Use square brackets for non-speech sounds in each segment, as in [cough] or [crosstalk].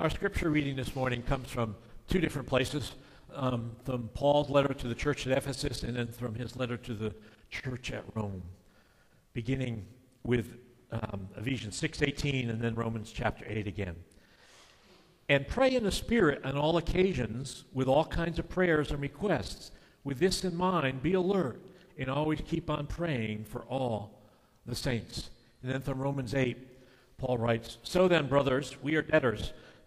Our scripture reading this morning comes from two different places um, from Paul's letter to the church at Ephesus and then from his letter to the church at Rome, beginning with um, Ephesians 6.18 and then Romans chapter 8 again. And pray in the Spirit on all occasions with all kinds of prayers and requests. With this in mind, be alert and always keep on praying for all the saints. And then from Romans 8, Paul writes, So then, brothers, we are debtors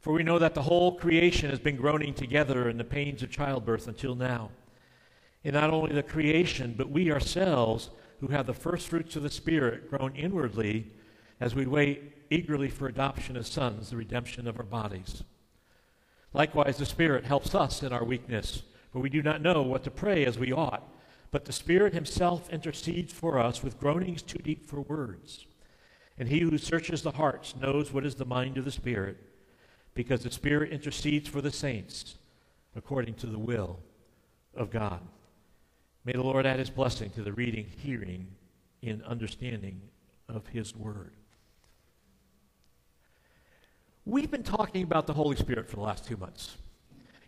For we know that the whole creation has been groaning together in the pains of childbirth until now. And not only the creation, but we ourselves, who have the first fruits of the Spirit, groan inwardly as we wait eagerly for adoption as sons, the redemption of our bodies. Likewise, the Spirit helps us in our weakness, for we do not know what to pray as we ought. But the Spirit Himself intercedes for us with groanings too deep for words. And He who searches the hearts knows what is the mind of the Spirit because the Spirit intercedes for the saints according to the will of God. May the Lord add his blessing to the reading, hearing, and understanding of his word. We've been talking about the Holy Spirit for the last two months.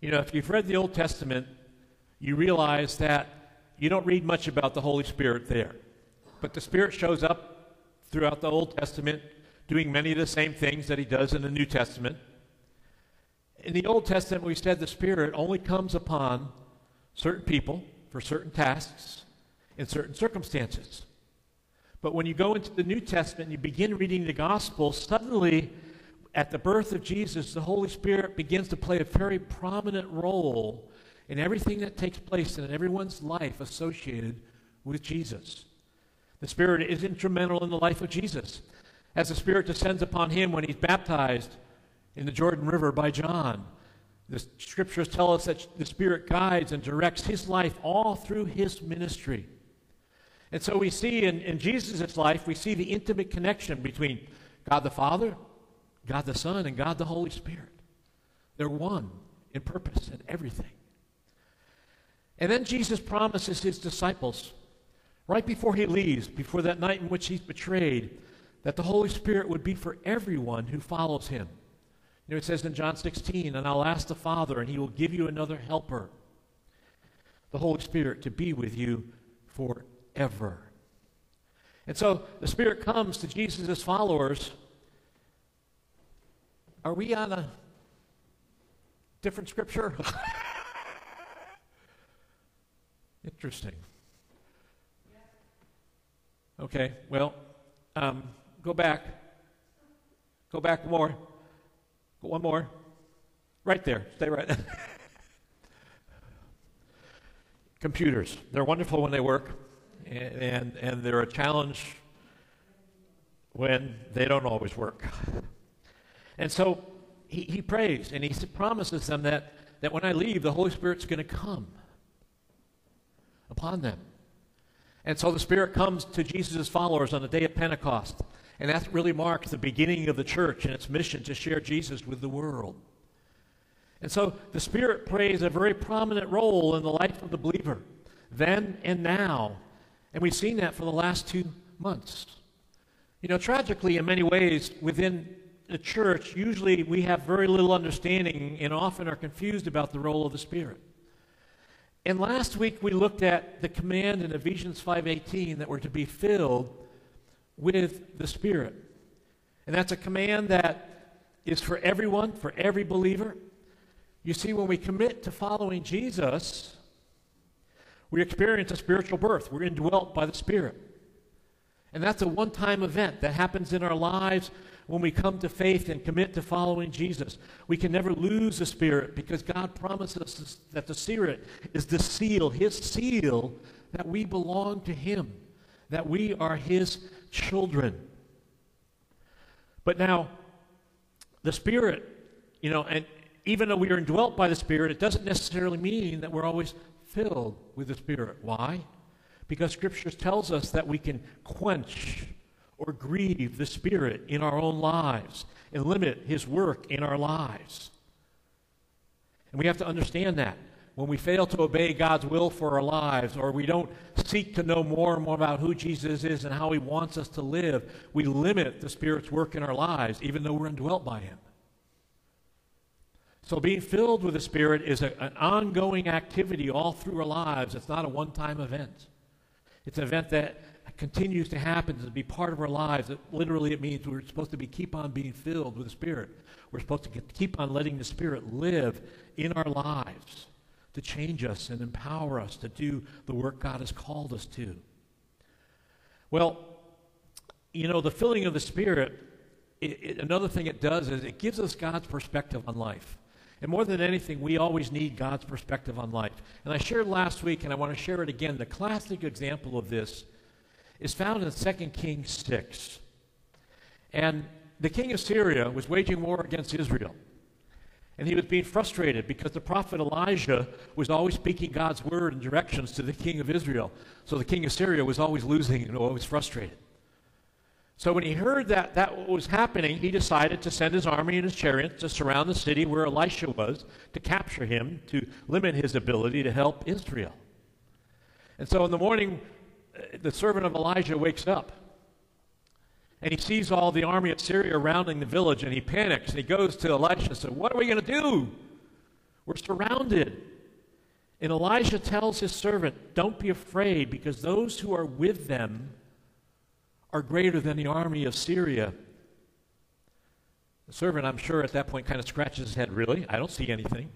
You know, if you've read the Old Testament, you realize that you don't read much about the Holy Spirit there. But the Spirit shows up throughout the Old Testament doing many of the same things that he does in the New Testament. In the Old Testament, we said the Spirit only comes upon certain people for certain tasks in certain circumstances. But when you go into the New Testament and you begin reading the Gospel, suddenly at the birth of Jesus, the Holy Spirit begins to play a very prominent role in everything that takes place in everyone's life associated with Jesus. The Spirit is instrumental in the life of Jesus. As the Spirit descends upon him when he's baptized, in the Jordan River by John. The scriptures tell us that the Spirit guides and directs his life all through his ministry. And so we see in, in Jesus' life, we see the intimate connection between God the Father, God the Son, and God the Holy Spirit. They're one in purpose and everything. And then Jesus promises his disciples, right before he leaves, before that night in which he's betrayed, that the Holy Spirit would be for everyone who follows him. Know, it says in John 16, and I'll ask the Father, and he will give you another helper, the Holy Spirit, to be with you forever. And so the Spirit comes to Jesus' followers. Are we on a different scripture? [laughs] Interesting. Okay, well, um, go back. Go back more. One more. Right there. Stay right there. Computers. They're wonderful when they work, and, and, and they're a challenge when they don't always work. And so he, he prays and he promises them that, that when I leave, the Holy Spirit's going to come upon them. And so the Spirit comes to Jesus' followers on the day of Pentecost. And that really marks the beginning of the church and its mission to share Jesus with the world. And so the Spirit plays a very prominent role in the life of the believer, then and now. And we've seen that for the last two months. You know, tragically, in many ways, within the church, usually we have very little understanding and often are confused about the role of the Spirit. And last week we looked at the command in Ephesians 5:18 that we're to be filled with the Spirit. And that's a command that is for everyone, for every believer. You see, when we commit to following Jesus, we experience a spiritual birth. We're indwelt by the Spirit. And that's a one time event that happens in our lives when we come to faith and commit to following Jesus. We can never lose the Spirit because God promises us that the Spirit is the seal, His seal, that we belong to Him, that we are His children. But now, the Spirit, you know, and even though we are indwelt by the Spirit, it doesn't necessarily mean that we're always filled with the Spirit. Why? Because Scripture tells us that we can quench or grieve the Spirit in our own lives and limit His work in our lives. And we have to understand that. When we fail to obey God's will for our lives, or we don't seek to know more and more about who Jesus is and how He wants us to live, we limit the Spirit's work in our lives, even though we're indwelt by Him. So, being filled with the Spirit is a, an ongoing activity all through our lives. It's not a one time event, it's an event that continues to happen to be part of our lives. It, literally, it means we're supposed to be keep on being filled with the Spirit. We're supposed to get, keep on letting the Spirit live in our lives to change us and empower us to do the work God has called us to. Well, you know, the filling of the Spirit, it, it, another thing it does is it gives us God's perspective on life. And more than anything, we always need God's perspective on life. And I shared last week, and I want to share it again. The classic example of this is found in 2 Kings 6. And the king of Syria was waging war against Israel. And he was being frustrated because the prophet Elijah was always speaking God's word and directions to the king of Israel. So the king of Syria was always losing and always frustrated. So when he heard that that was happening, he decided to send his army and his chariots to surround the city where Elisha was to capture him, to limit his ability to help Israel. And so in the morning, uh, the servant of Elijah wakes up and he sees all the army of Syria surrounding the village and he panics and he goes to Elisha and says, What are we going to do? We're surrounded. And Elijah tells his servant, Don't be afraid because those who are with them are greater than the army of Syria. The servant, I'm sure, at that point kind of scratches his head. Really? I don't see anything.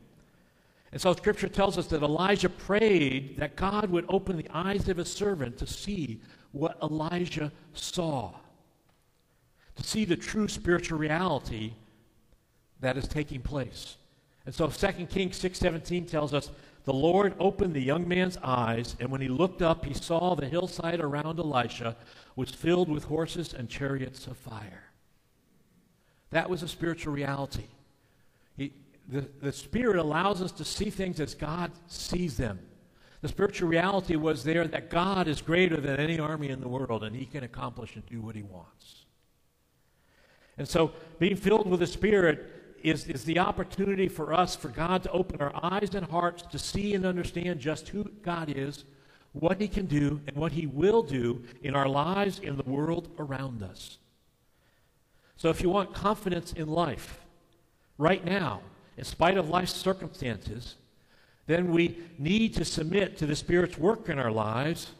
And so scripture tells us that Elijah prayed that God would open the eyes of his servant to see what Elijah saw, to see the true spiritual reality that is taking place. And so 2 Kings 6:17 tells us the Lord opened the young man's eyes, and when he looked up, he saw the hillside around Elisha was filled with horses and chariots of fire. That was a spiritual reality. He, the, the Spirit allows us to see things as God sees them. The spiritual reality was there that God is greater than any army in the world, and he can accomplish and do what he wants. And so, being filled with the Spirit is, is the opportunity for us, for God to open our eyes and hearts to see and understand just who God is, what He can do, and what He will do in our lives, in the world around us. So, if you want confidence in life, right now, in spite of life's circumstances, then we need to submit to the Spirit's work in our lives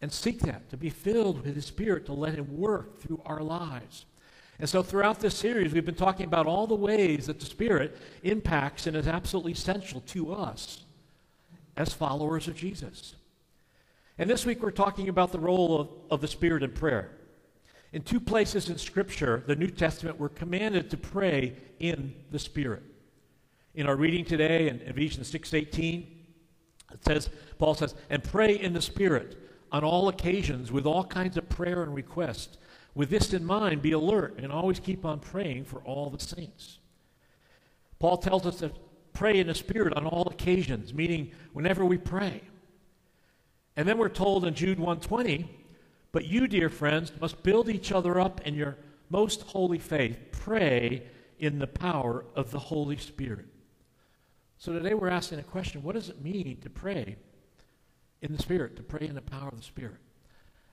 and seek that, to be filled with the Spirit, to let Him work through our lives. And so throughout this series, we've been talking about all the ways that the Spirit impacts and is absolutely essential to us as followers of Jesus. And this week, we're talking about the role of, of the Spirit in prayer. In two places in Scripture, the New Testament, we're commanded to pray in the Spirit. In our reading today in Ephesians 6.18, it says, Paul says, and pray in the Spirit on all occasions with all kinds of prayer and requests. With this in mind, be alert and always keep on praying for all the saints. Paul tells us to pray in the Spirit on all occasions, meaning whenever we pray. And then we're told in Jude 120, but you, dear friends, must build each other up in your most holy faith. Pray in the power of the Holy Spirit. So today we're asking a question what does it mean to pray in the Spirit, to pray in the power of the Spirit?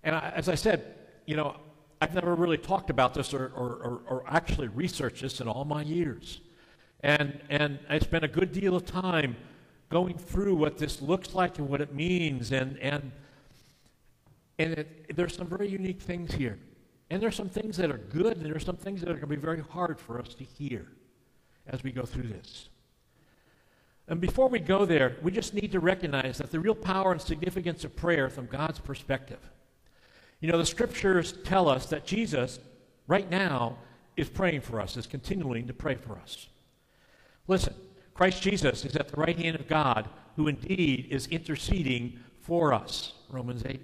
And I, as I said, you know, I've never really talked about this or, or, or, actually researched this in all my years. And, and I spent a good deal of time going through what this looks like and what it means. And, and, and it, there's some very unique things here. And there's some things that are good, and there's some things that are going to be very hard for us to hear as we go through this. And before we go there, we just need to recognize that the real power and significance of prayer from God's perspective you know, the scriptures tell us that Jesus, right now, is praying for us, is continuing to pray for us. Listen, Christ Jesus is at the right hand of God, who indeed is interceding for us. Romans 8.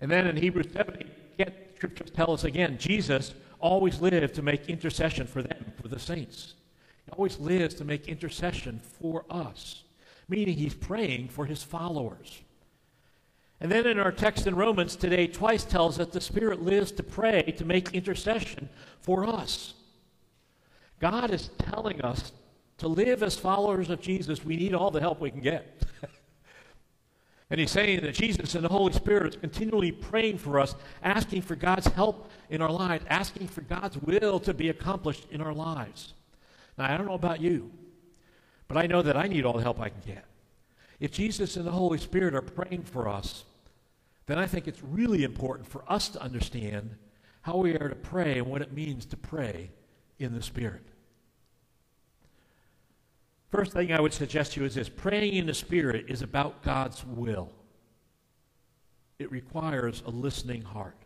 And then in Hebrews 7, again, scriptures tell us again, Jesus always lived to make intercession for them, for the saints. He always lives to make intercession for us, meaning he's praying for his followers. And then in our text in Romans today, twice tells us the Spirit lives to pray, to make intercession for us. God is telling us to live as followers of Jesus, we need all the help we can get. [laughs] and he's saying that Jesus and the Holy Spirit is continually praying for us, asking for God's help in our lives, asking for God's will to be accomplished in our lives. Now, I don't know about you, but I know that I need all the help I can get. If Jesus and the Holy Spirit are praying for us, then I think it's really important for us to understand how we are to pray and what it means to pray in the Spirit. First thing I would suggest to you is this praying in the Spirit is about God's will, it requires a listening heart.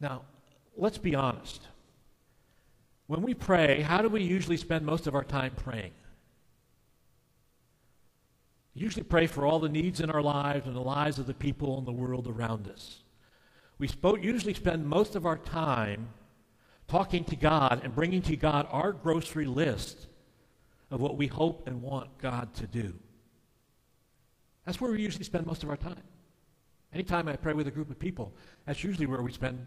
Now, let's be honest. When we pray, how do we usually spend most of our time praying? Usually pray for all the needs in our lives and the lives of the people in the world around us. We usually spend most of our time talking to God and bringing to God our grocery list of what we hope and want God to do. That's where we usually spend most of our time. Anytime I pray with a group of people, that's usually where we spend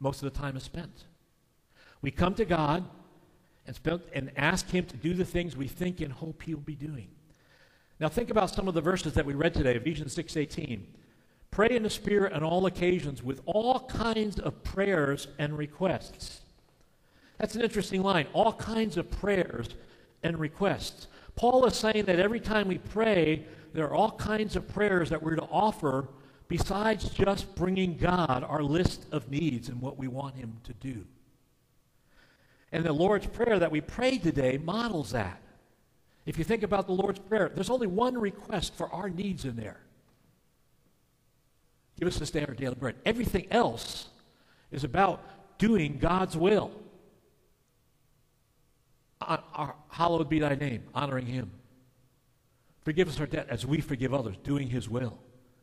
most of the time is spent. We come to God and, spend, and ask Him to do the things we think and hope He'll be doing. Now think about some of the verses that we read today, Ephesians 6:18. Pray in the Spirit on all occasions with all kinds of prayers and requests. That's an interesting line. All kinds of prayers and requests. Paul is saying that every time we pray, there are all kinds of prayers that we're to offer besides just bringing God our list of needs and what we want Him to do. And the Lord's Prayer that we prayed today models that. If you think about the Lord's Prayer, there's only one request for our needs in there. Give us this day our daily bread. Everything else is about doing God's will. Hallowed be thy name, honoring him. Forgive us our debt as we forgive others, doing his will.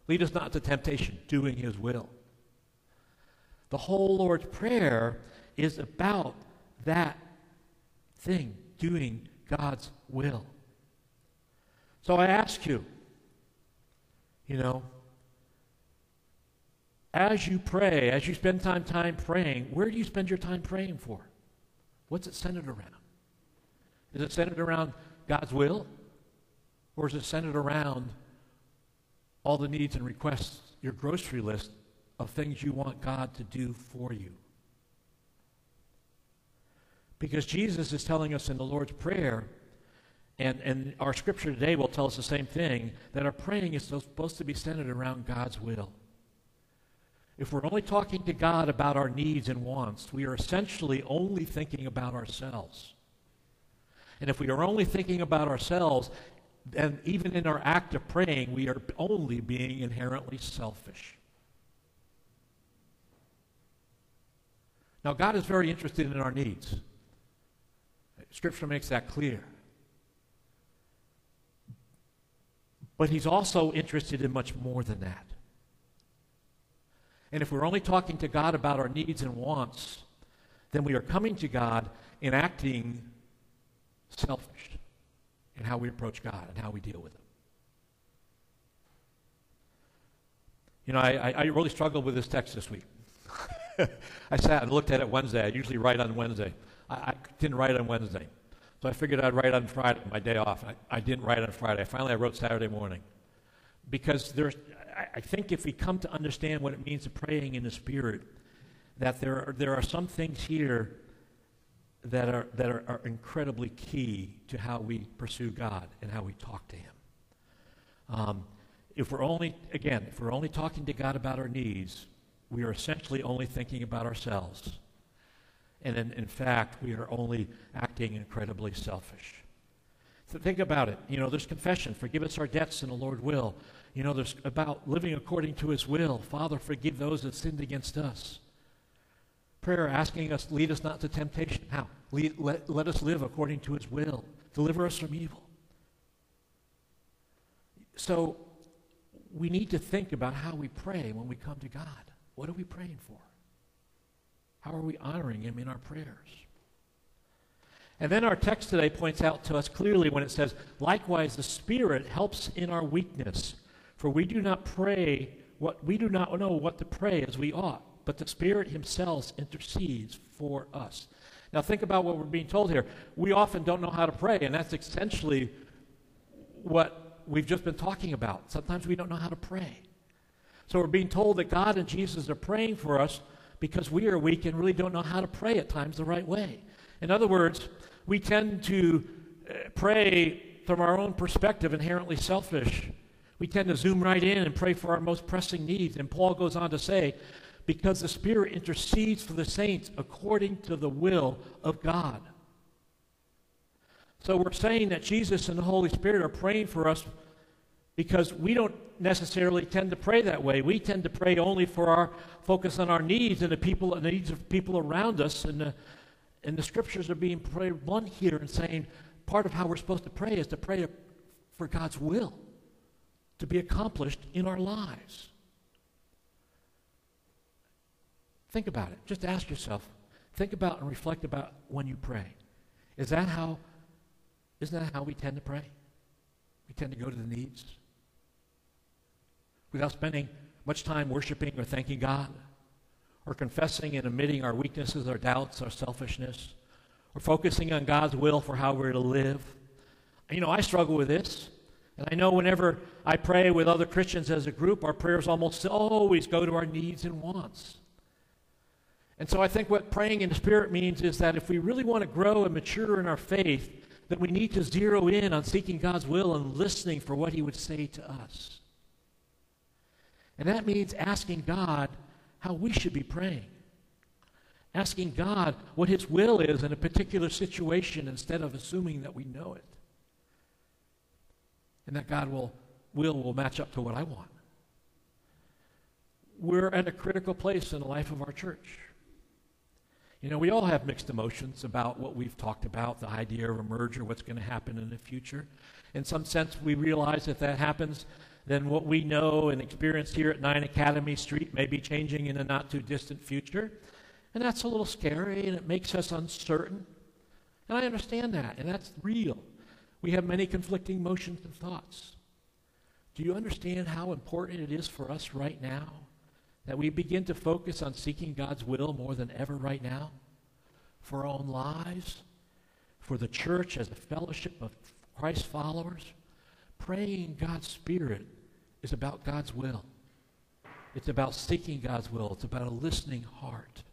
Lead us not to temptation, doing his will. The whole Lord's Prayer is about that thing, doing God's will. So I ask you, you know, as you pray, as you spend time time praying, where do you spend your time praying for? What's it centered around? Is it centered around God's will? Or is it centered around all the needs and requests, your grocery list of things you want God to do for you? Because Jesus is telling us in the Lord's Prayer, and, and our scripture today will tell us the same thing, that our praying is supposed to be centered around God's will. If we're only talking to God about our needs and wants, we are essentially only thinking about ourselves. And if we are only thinking about ourselves, then even in our act of praying, we are only being inherently selfish. Now, God is very interested in our needs. Scripture makes that clear. But he's also interested in much more than that. And if we're only talking to God about our needs and wants, then we are coming to God and acting selfish in how we approach God and how we deal with Him. You know, I, I really struggled with this text this week. [laughs] I sat and looked at it Wednesday. I usually write on Wednesday. I, I didn't write on Wednesday. So I figured I'd write on Friday, my day off. I, I didn't write on Friday. Finally, I wrote Saturday morning. Because there's, I, think if we come to understand what it means to praying in the Spirit, that there are, there are some things here that are, that are, are incredibly key to how we pursue God and how we talk to Him. Um, if we're only, again, if we're only talking to God about our needs, we are essentially only thinking about ourselves. And in, in fact, we are only acting incredibly selfish. So think about it. You know, there's confession. Forgive us our debts, and the Lord will. You know, there's about living according to His will. Father, forgive those that sinned against us. Prayer asking us, lead us not to temptation. How? Lead, let, let us live according to His will. Deliver us from evil. So we need to think about how we pray when we come to God. What are we praying for? How are we honoring Him in our prayers? And then our text today points out to us clearly when it says, Likewise, the Spirit helps in our weakness, for we do not pray what we do not know what to pray as we ought, but the Spirit Himself intercedes for us. Now, think about what we're being told here. We often don't know how to pray, and that's essentially what we've just been talking about. Sometimes we don't know how to pray. So we're being told that God and Jesus are praying for us because we are weak and really don't know how to pray at times the right way. In other words, we tend to uh, pray from our own perspective, inherently selfish. We tend to zoom right in and pray for our most pressing needs. And Paul goes on to say, because the Spirit intercedes for the saints according to the will of God. So we're saying that Jesus and the Holy Spirit are praying for us because we don't necessarily tend to pray that way. We tend to pray only for our focus on our needs and the people and the needs of people around us and the, and the scriptures are being prayed one here and saying part of how we're supposed to pray is to pray for God's will to be accomplished in our lives. Think about it. Just ask yourself. Think about and reflect about when you pray. Is that how isn't that how we tend to pray? We tend to go to the needs. Without spending much time worshiping or thanking God or confessing and admitting our weaknesses, our doubts, our selfishness, or focusing on God's will for how we're to live. You know, I struggle with this. And I know whenever I pray with other Christians as a group, our prayers almost always go to our needs and wants. And so I think what praying in the Spirit means is that if we really want to grow and mature in our faith, that we need to zero in on seeking God's will and listening for what He would say to us. And that means asking God how we should be praying. Asking God what His will is in a particular situation instead of assuming that we know it. And that God will, will will match up to what I want. We're at a critical place in the life of our church. You know, we all have mixed emotions about what we've talked about, the idea of a merger, what's going to happen in the future. In some sense, we realize if that happens, then what we know and experience here at 9 Academy Street may be changing in a not too distant future. And that's a little scary and it makes us uncertain. And I understand that, and that's real. We have many conflicting emotions and thoughts. Do you understand how important it is for us right now that we begin to focus on seeking God's will more than ever right now? For our own lives, for the church as a fellowship of Christ followers, praying God's Spirit is about God's will. It's about seeking God's will. It's about a listening heart.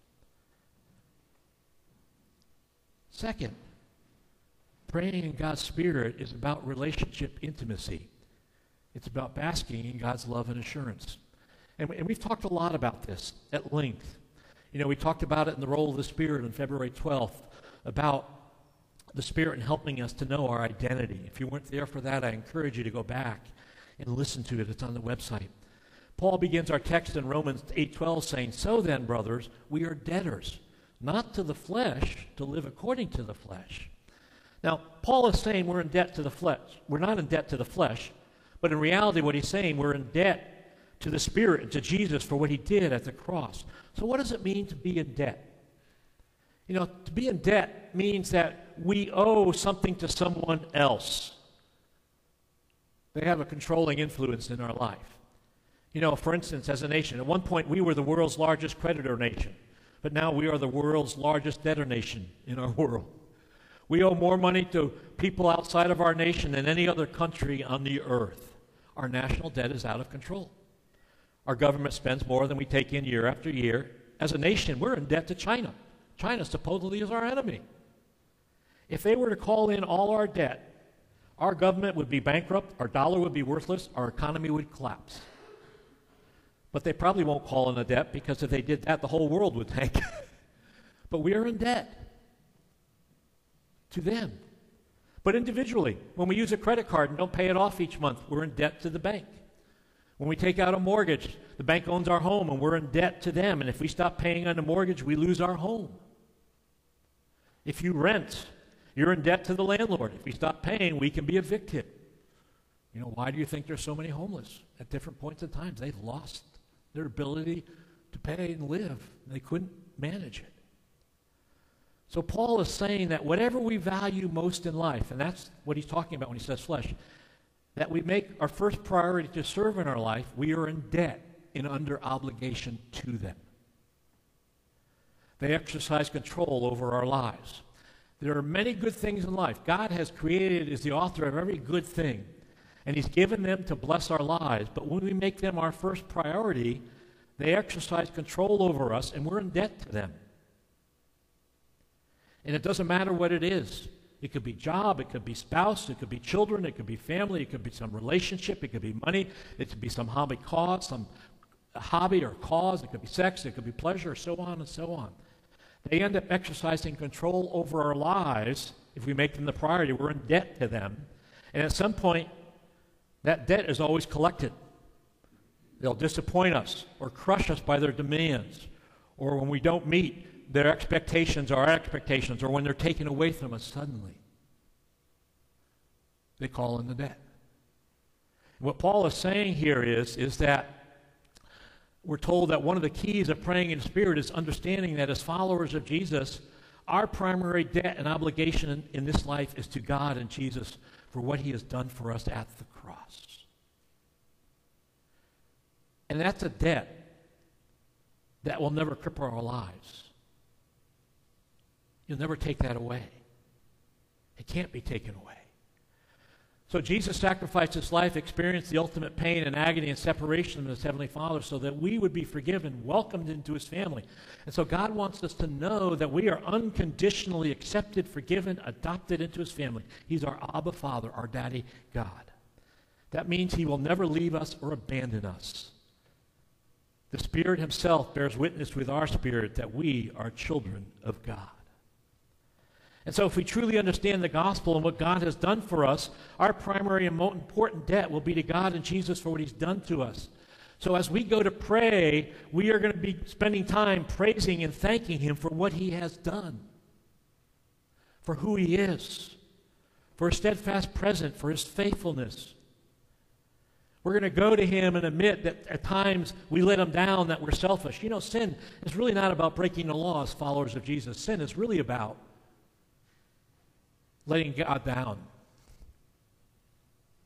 Second, praying in God's Spirit is about relationship intimacy. It's about basking in God's love and assurance. And, and we've talked a lot about this at length. You know, we talked about it in the role of the Spirit on February 12th about the Spirit in helping us to know our identity. If you weren't there for that, I encourage you to go back and listen to it. It's on the website. Paul begins our text in Romans 8:12 saying, "So then, brothers, we are debtors, not to the flesh, to live according to the flesh." Now, Paul is saying we're in debt to the flesh. We're not in debt to the flesh, but in reality what he's saying, we're in debt to the Spirit and to Jesus for what he did at the cross. So what does it mean to be in debt? You know, to be in debt means that we owe something to someone else. They have a controlling influence in our life. You know, for instance, as a nation, at one point we were the world's largest creditor nation, but now we are the world's largest debtor nation in our [laughs] world. We owe more money to people outside of our nation than any other country on the earth. Our national debt is out of control. Our government spends more than we take in year after year. As a nation, we're in debt to China. China supposedly is our enemy. If they were to call in all our debt, our government would be bankrupt, our dollar would be worthless, our economy would collapse. But they probably won't call in a debt because if they did that, the whole world would tank. [laughs] but we are in debt to them. But individually, when we use a credit card and don't pay it off each month, we're in debt to the bank. When we take out a mortgage, the bank owns our home and we're in debt to them. And if we stop paying on the mortgage, we lose our home. If you rent, you're in debt to the landlord. If we stop paying, we can be evicted. You know, why do you think there's so many homeless at different points in time? They've lost their ability to pay and live. They couldn't manage it. So Paul is saying that whatever we value most in life, and that's what he's talking about when he says flesh, that we make our first priority to serve in our life, we are in debt and under obligation to them. They exercise control over our lives. There are many good things in life. God has created, is the author of every good thing, and He's given them to bless our lives. But when we make them our first priority, they exercise control over us, and we're in debt to them. And it doesn't matter what it is. It could be job, it could be spouse, it could be children, it could be family, it could be some relationship, it could be money, it could be some hobby cause, some hobby or cause, it could be sex, it could be pleasure, so on and so on. They end up exercising control over our lives if we make them the priority. We're in debt to them. And at some point, that debt is always collected. They'll disappoint us or crush us by their demands, or when we don't meet their expectations or our expectations, or when they're taken away from us suddenly. They call in the debt. What Paul is saying here is, is that we're told that one of the keys of praying in spirit is understanding that as followers of Jesus, our primary debt and obligation in, this life is to God and Jesus for what he has done for us at the cross. And that's a debt that will never cripple our lives. You'll never take that away. It can't be taken away. So Jesus sacrificed his life, experienced the ultimate pain and agony and separation from his heavenly Father so that we would be forgiven, welcomed into his family. And so God wants us to know that we are unconditionally accepted, forgiven, adopted into his family. He's our Abba Father, our Daddy God. That means he will never leave us or abandon us. The Spirit himself bears witness with our spirit that we are children of God. And so, if we truly understand the gospel and what God has done for us, our primary and most important debt will be to God and Jesus for what He's done to us. So, as we go to pray, we are going to be spending time praising and thanking Him for what He has done, for who He is, for His steadfast presence, for His faithfulness. We're going to go to Him and admit that at times we let Him down, that we're selfish. You know, sin is really not about breaking the law as followers of Jesus, sin is really about letting God down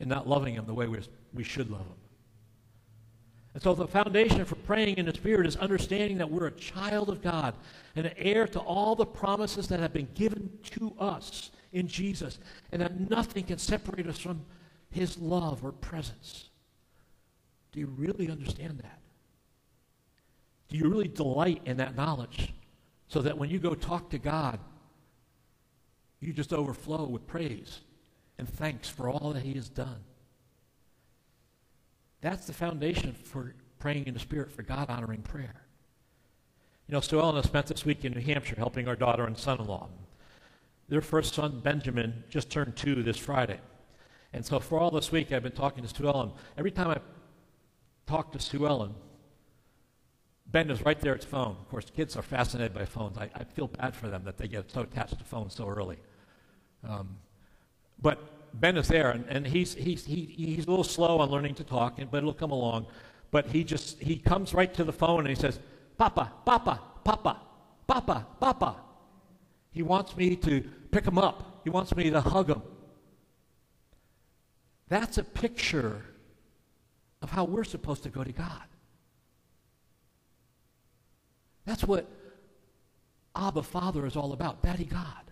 and not loving Him the way we, we should love Him. And so, the foundation for praying in the Spirit is understanding that we're a child of God and an heir to all the promises that have been given to us in Jesus, and that nothing can separate us from His love or presence. Do you really understand that? Do you really delight in that knowledge so that when you go talk to God, you just overflow with praise and thanks for all that He has done. That's the foundation for praying in the Spirit for God honoring prayer. You know, Sue Ellen has spent this week in New Hampshire helping our daughter and son in law. Their first son, Benjamin, just turned two this Friday. And so for all this week, I've been talking to Sue Ellen. Every time I talk to Sue Ellen, Ben is right there at the phone. Of course, kids are fascinated by phones. I, I feel bad for them that they get so attached to phones so early. Um, but Ben is there, and, and he's, he's, he, he's a little slow on learning to talk, but it'll come along. But he just, he comes right to the phone and he says, Papa, Papa, Papa, Papa, Papa. He wants me to pick him up. He wants me to hug him. That's a picture of how we're supposed to go to God. That's what Abba Father is all about, Daddy God.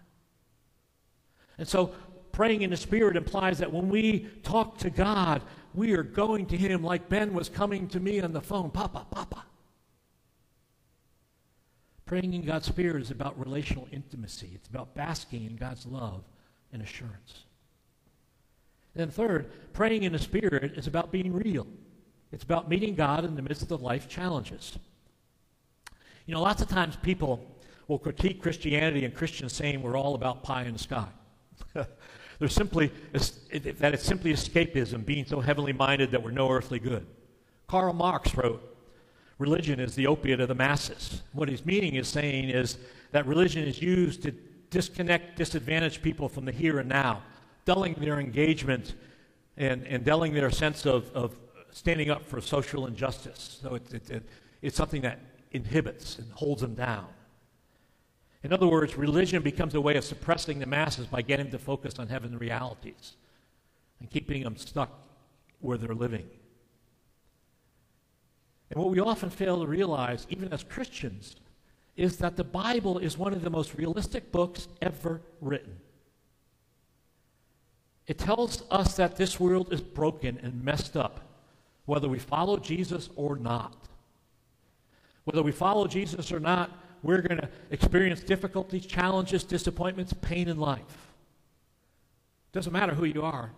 And so praying in the Spirit implies that when we talk to God, we are going to Him like Ben was coming to me on the phone Papa, Papa. Praying in God's Spirit is about relational intimacy, it's about basking in God's love and assurance. And then, third, praying in the Spirit is about being real. It's about meeting God in the midst of life challenges. You know, lots of times people will critique Christianity and Christians saying we're all about pie in the sky. [laughs] There's simply that it's simply escapism, being so heavenly minded that we're no earthly good. Karl Marx wrote, "Religion is the opiate of the masses." What he's meaning is saying is that religion is used to disconnect disadvantaged people from the here and now, dulling their engagement and, and dulling their sense of, of standing up for social injustice. So it, it, it, it's something that inhibits and holds them down. In other words, religion becomes a way of suppressing the masses by getting them to focus on heavenly realities and keeping them stuck where they're living. And what we often fail to realize, even as Christians, is that the Bible is one of the most realistic books ever written. It tells us that this world is broken and messed up, whether we follow Jesus or not. Whether we follow Jesus or not, we're going to experience difficulties, challenges, disappointments, pain in life. Doesn't matter who you are,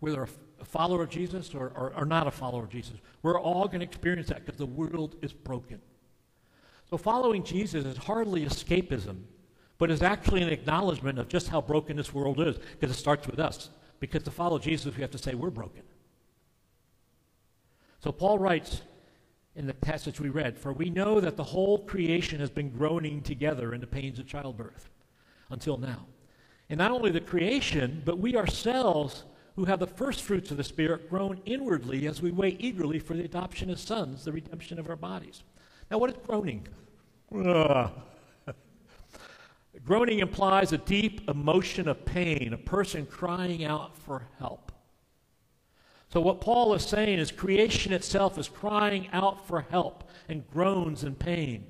whether a follower of Jesus or, or, or not a follower of Jesus. We're all going to experience that because the world is broken. So following Jesus is hardly escapism, but is actually an acknowledgement of just how broken this world is because it starts with us. Because to follow Jesus, we have to say we're broken. So Paul writes in the passage we read, For we know that the whole creation has been groaning together in the pains of childbirth until now. And not only the creation, but we ourselves who have the first fruits of the Spirit groan inwardly as we wait eagerly for the adoption as sons, the redemption of our bodies. Now, what is groaning? [laughs] groaning implies a deep emotion of pain, a person crying out for help. So, what Paul is saying is creation itself is crying out for help and groans in pain.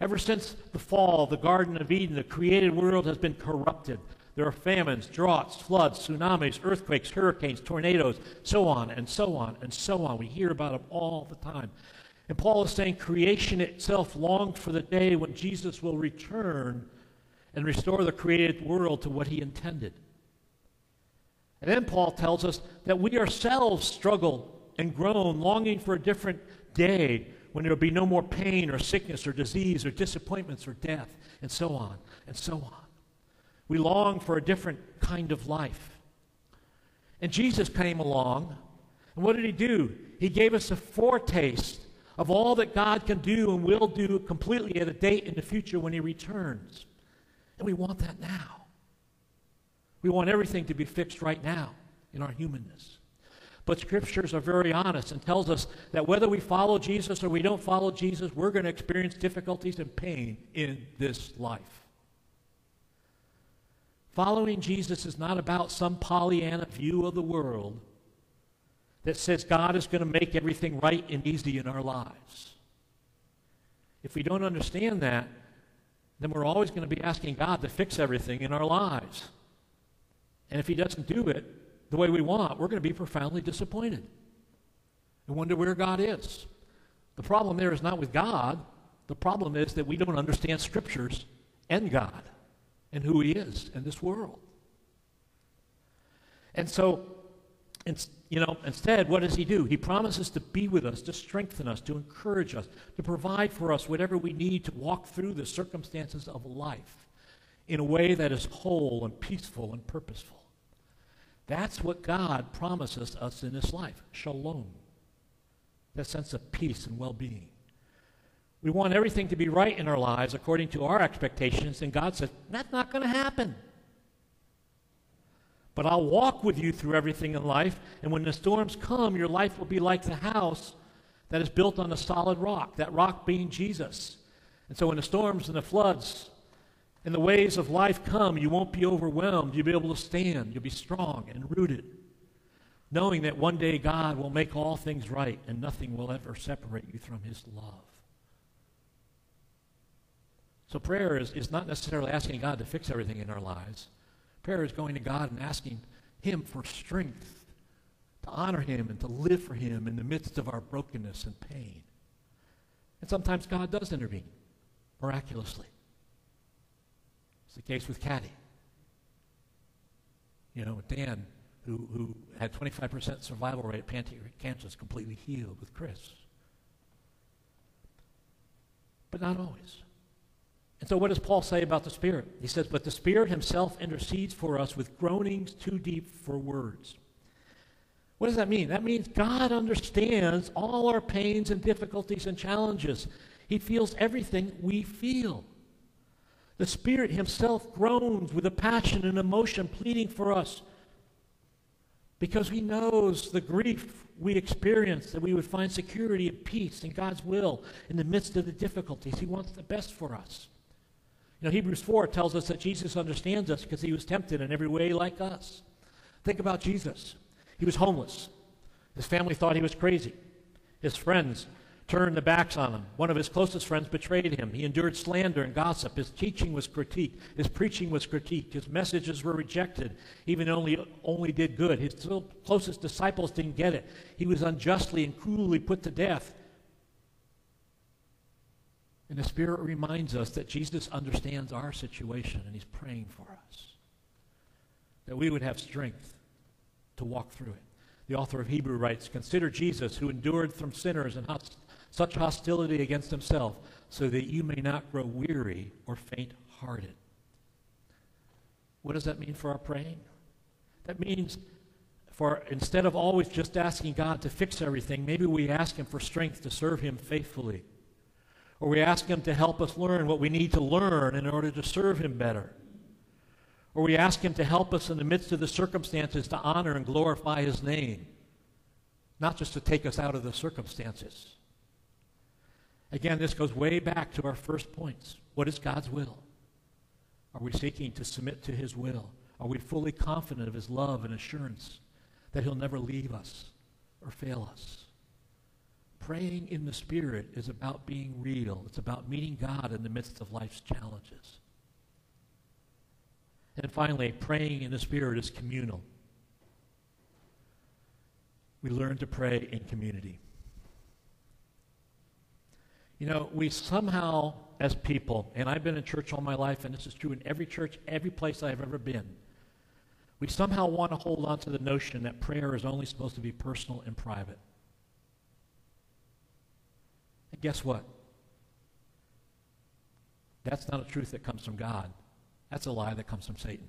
Ever since the fall the Garden of Eden, the created world has been corrupted. There are famines, droughts, floods, tsunamis, earthquakes, hurricanes, tornadoes, so on and so on and so on. We hear about them all the time. And Paul is saying creation itself longed for the day when Jesus will return and restore the created world to what he intended. And then Paul tells us that we ourselves struggle and groan, longing for a different day when there will be no more pain or sickness or disease or disappointments or death, and so on and so on. We long for a different kind of life. And Jesus came along, and what did he do? He gave us a foretaste of all that God can do and will do completely at a date in the future when He returns. And we want that now. We want everything to be fixed right now in our humanness. But scriptures are very honest and tells us that whether we follow Jesus or we don't follow Jesus, we're going to experience difficulties and pain in this life. Following Jesus is not about some Pollyanna view of the world that says God is going to make everything right and easy in our lives. If we don't understand that, then we're always going to be asking God to fix everything in our lives. And if He doesn't do it the way we want, we're going to be profoundly disappointed and wonder where God is. The problem there is not with God, the problem is that we don't understand Scriptures and God and who He is in this world. And so, you know, instead, what does he do? He promises to be with us, to strengthen us, to encourage us, to provide for us whatever we need to walk through the circumstances of life in a way that is whole and peaceful and purposeful. That's what God promises us in this life shalom, that sense of peace and well being. We want everything to be right in our lives according to our expectations, and God says, that's not going to happen. But I'll walk with you through everything in life, and when the storms come, your life will be like the house that is built on a solid rock, that rock being Jesus. And so when the storms and the floods and the waves of life come, you won't be overwhelmed. You'll be able to stand. You'll be strong and rooted, knowing that one day God will make all things right and nothing will ever separate you from His love. So prayer is, is not necessarily asking God to fix everything in our lives. Prayer is going to God and asking Him for strength to honor Him and to live for Him in the midst of our brokenness and pain. And sometimes God does intervene miraculously. It's the case with Caddy. You know, Dan, who, who had 25% survival rate of pancreatic cancer, is completely healed with Chris. But not always. And so, what does Paul say about the Spirit? He says, But the Spirit Himself intercedes for us with groanings too deep for words. What does that mean? That means God understands all our pains and difficulties and challenges. He feels everything we feel. The Spirit Himself groans with a passion and emotion, pleading for us because He knows the grief we experience, that we would find security and peace in God's will in the midst of the difficulties. He wants the best for us. You know, Hebrews 4 tells us that Jesus understands us because he was tempted in every way like us. Think about Jesus. He was homeless. His family thought he was crazy. His friends turned their backs on him. One of his closest friends betrayed him. He endured slander and gossip. His teaching was critiqued. His preaching was critiqued. His messages were rejected, even only only did good. His closest disciples didn't get it. He was unjustly and cruelly put to death. And the Spirit reminds us that Jesus understands our situation and He's praying for us. That we would have strength to walk through it. The author of Hebrew writes Consider Jesus, who endured from sinners and such hostility against himself, so that you may not grow weary or faint hearted. What does that mean for our praying? That means for instead of always just asking God to fix everything, maybe we ask Him for strength to serve Him faithfully. Or we ask Him to help us learn what we need to learn in order to serve Him better. Or we ask Him to help us in the midst of the circumstances to honor and glorify His name, not just to take us out of the circumstances. Again, this goes way back to our first points. What is God's will? Are we seeking to submit to His will? Are we fully confident of His love and assurance that He'll never leave us or fail us? Praying in the Spirit is about being real. It's about meeting God in the midst of life's challenges. And finally, praying in the Spirit is communal. We learn to pray in community. You know, we somehow, as people, and I've been in church all my life, and this is true in every church, every place I've ever been, we somehow want to hold on to the notion that prayer is only supposed to be personal and private. And guess what? That's not a truth that comes from God. That's a lie that comes from Satan.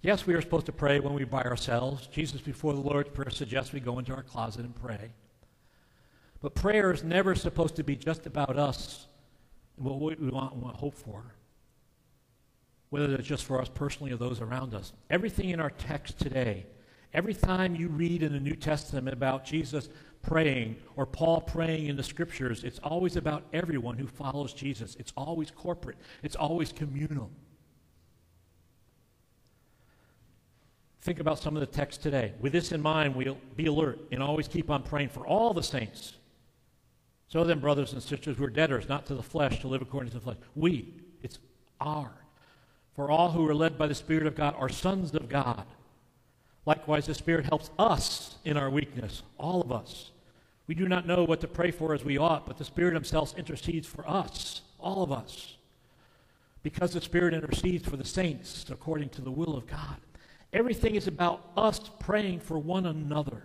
Yes, we are supposed to pray when we're by ourselves. Jesus, before the Lord's Prayer, suggests we go into our closet and pray. But prayer is never supposed to be just about us and what we want and what hope for, whether it's just for us personally or those around us. Everything in our text today, every time you read in the New Testament about Jesus praying or Paul praying in the scriptures, it's always about everyone who follows Jesus. It's always corporate, it's always communal. Think about some of the text today. With this in mind, we'll be alert and always keep on praying for all the saints so then, brothers and sisters, we're debtors, not to the flesh, to live according to the flesh. We, it's our. For all who are led by the Spirit of God are sons of God. Likewise, the Spirit helps us in our weakness, all of us. We do not know what to pray for as we ought, but the Spirit Himself intercedes for us, all of us. Because the Spirit intercedes for the saints according to the will of God. Everything is about us praying for one another.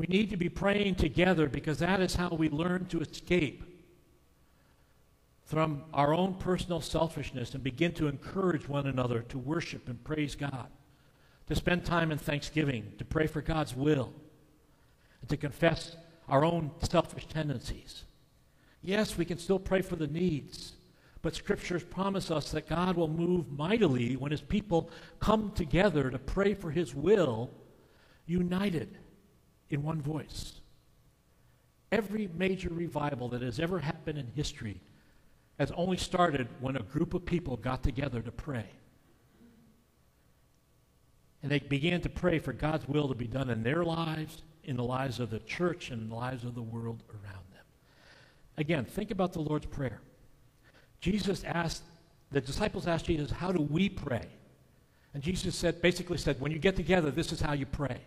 We need to be praying together because that is how we learn to escape from our own personal selfishness and begin to encourage one another to worship and praise God, to spend time in thanksgiving, to pray for God's will, and to confess our own selfish tendencies. Yes, we can still pray for the needs, but scriptures promise us that God will move mightily when his people come together to pray for his will united in one voice. Every major revival that has ever happened in history has only started when a group of people got together to pray. And they began to pray for God's will to be done in their lives, in the lives of the church, and in the lives of the world around them. Again, think about the Lord's Prayer. Jesus asked, the disciples asked Jesus, How do we pray? And Jesus said, basically said, When you get together, this is how you pray.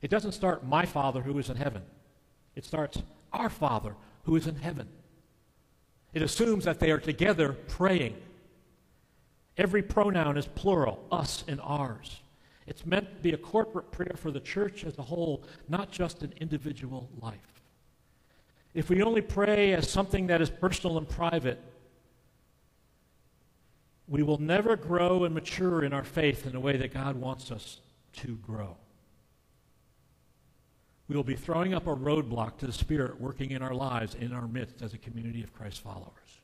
It doesn't start, my Father who is in heaven. It starts, our Father who is in heaven. It assumes that they are together praying. Every pronoun is plural, us and ours. It's meant to be a corporate prayer for the church as a whole, not just an individual life. If we only pray as something that is personal and private, we will never grow and mature in our faith in the way that God wants us to grow we will be throwing up a roadblock to the Spirit working in our lives, in our midst, as a community of Christ followers.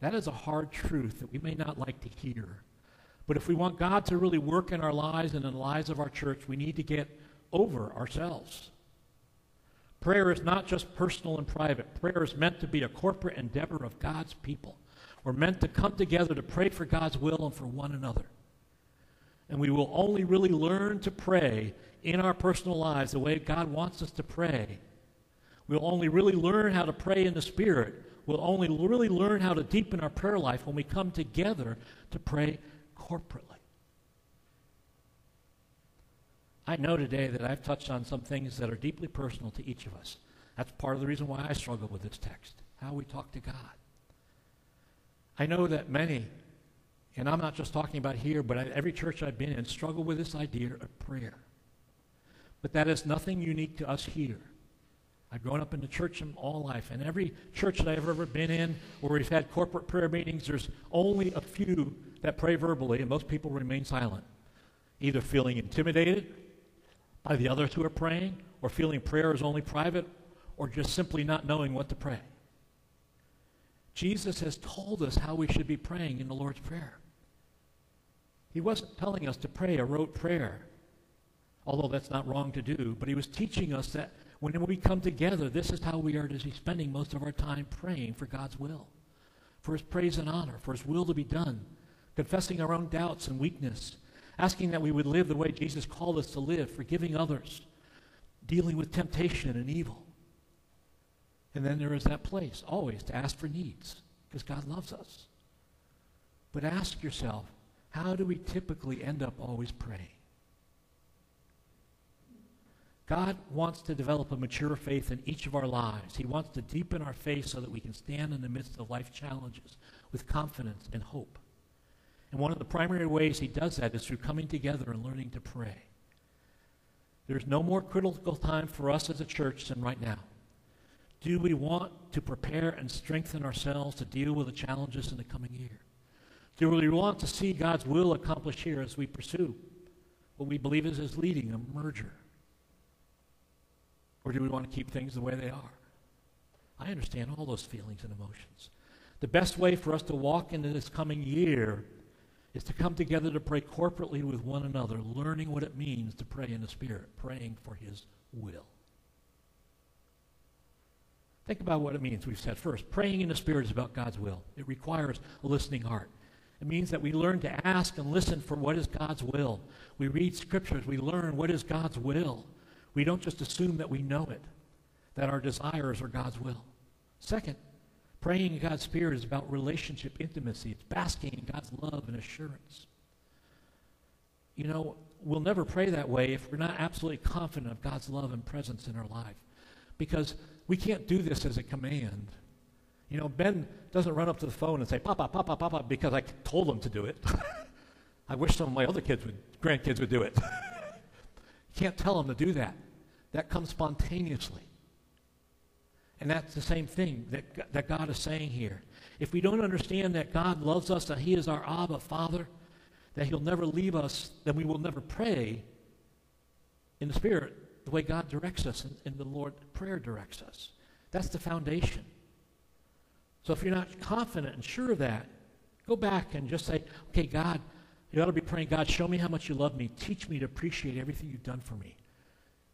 That is a hard truth that we may not like to hear. But if we want God to really work in our lives and in the lives of our church, we need to get over ourselves. Prayer is not just personal and private. Prayer is meant to be a corporate endeavor of God's people. We're meant to come together to pray for God's will and for one another. And we will only really learn to pray in our personal lives the way God wants us to pray. We'll only really learn how to pray in the Spirit. We'll only really learn how to deepen our prayer life when we come together to pray corporately. I know today that I've touched on some things that are deeply personal to each of us. That's part of the reason why I struggle with this text, how we talk to God. I know that many, and I'm not just talking about here, but every church I've been in, struggle with this idea of prayer. But that is nothing unique to us here. I've grown up in the church all life, and every church that I've ever been in where we've had corporate prayer meetings, there's only a few that pray verbally, and most people remain silent, either feeling intimidated by the others who are praying, or feeling prayer is only private, or just simply not knowing what to pray. Jesus has told us how we should be praying in the Lord's Prayer. He wasn't telling us to pray a rote prayer, although that's not wrong to do, but he was teaching us that when we come together, this is how we are to be spending most of our time praying for God's will, for his praise and honor, for his will to be done, confessing our own doubts and weakness, asking that we would live the way Jesus called us to live, forgiving others, dealing with temptation and evil. And then there is that place, always, to ask for needs, because God loves us. But ask yourself, how do we typically end up always praying? God wants to develop a mature faith in each of our lives. He wants to deepen our faith so that we can stand in the midst of life challenges with confidence and hope. And one of the primary ways he does that is through coming together and learning to pray. There's no more critical time for us as a church than right now. Do we want to prepare and strengthen ourselves to deal with the challenges in the coming year? Do we want to see God's will accomplished here as we pursue what we believe is his leading, a merger? Or do we want to keep things the way they are? I understand all those feelings and emotions. The best way for us to walk into this coming year is to come together to pray corporately with one another, learning what it means to pray in the Spirit, praying for His will. Think about what it means. We've said first, praying in the Spirit is about God's will. It requires a listening heart. It means that we learn to ask and listen for what is God's will. We read scriptures, we learn what is God's will. We don't just assume that we know it, that our desires are God's will. Second, Praying in God's Spirit is about relationship intimacy. It's basking in God's love and assurance. You know, we'll never pray that way if we're not absolutely confident of God's love and presence in our life. Because we can't do this as a command. You know, Ben doesn't run up to the phone and say, Papa, Papa, Papa, because I told him to do it. [laughs] I wish some of my other kids would, grandkids would do it. You [laughs] can't tell them to do that. That comes spontaneously. And that's the same thing that, that God is saying here. If we don't understand that God loves us, that He is our Abba Father, that He'll never leave us, then we will never pray in the Spirit the way God directs us and, and the Lord prayer directs us. That's the foundation. So if you're not confident and sure of that, go back and just say, okay, God, you ought to be praying, God, show me how much you love me. Teach me to appreciate everything you've done for me.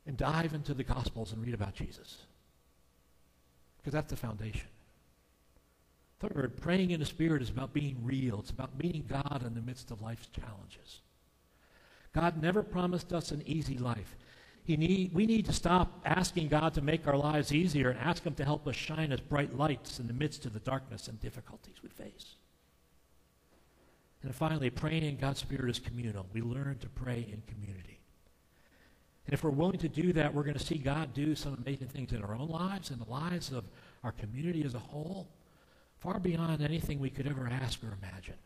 And dive into the Gospels and read about Jesus because that's the foundation. Third, praying in the Spirit is about being real. It's about meeting God in the midst of life's challenges. God never promised us an easy life. He need, we need to stop asking God to make our lives easier and ask Him to help us shine as bright lights in the midst of the darkness and difficulties we face. And finally, praying in God's Spirit is communal. We learn to pray in community. And if we're willing to do that, we're going to see God do some amazing things in our own lives and the lives of our community as a whole, far beyond anything we could ever ask or imagine.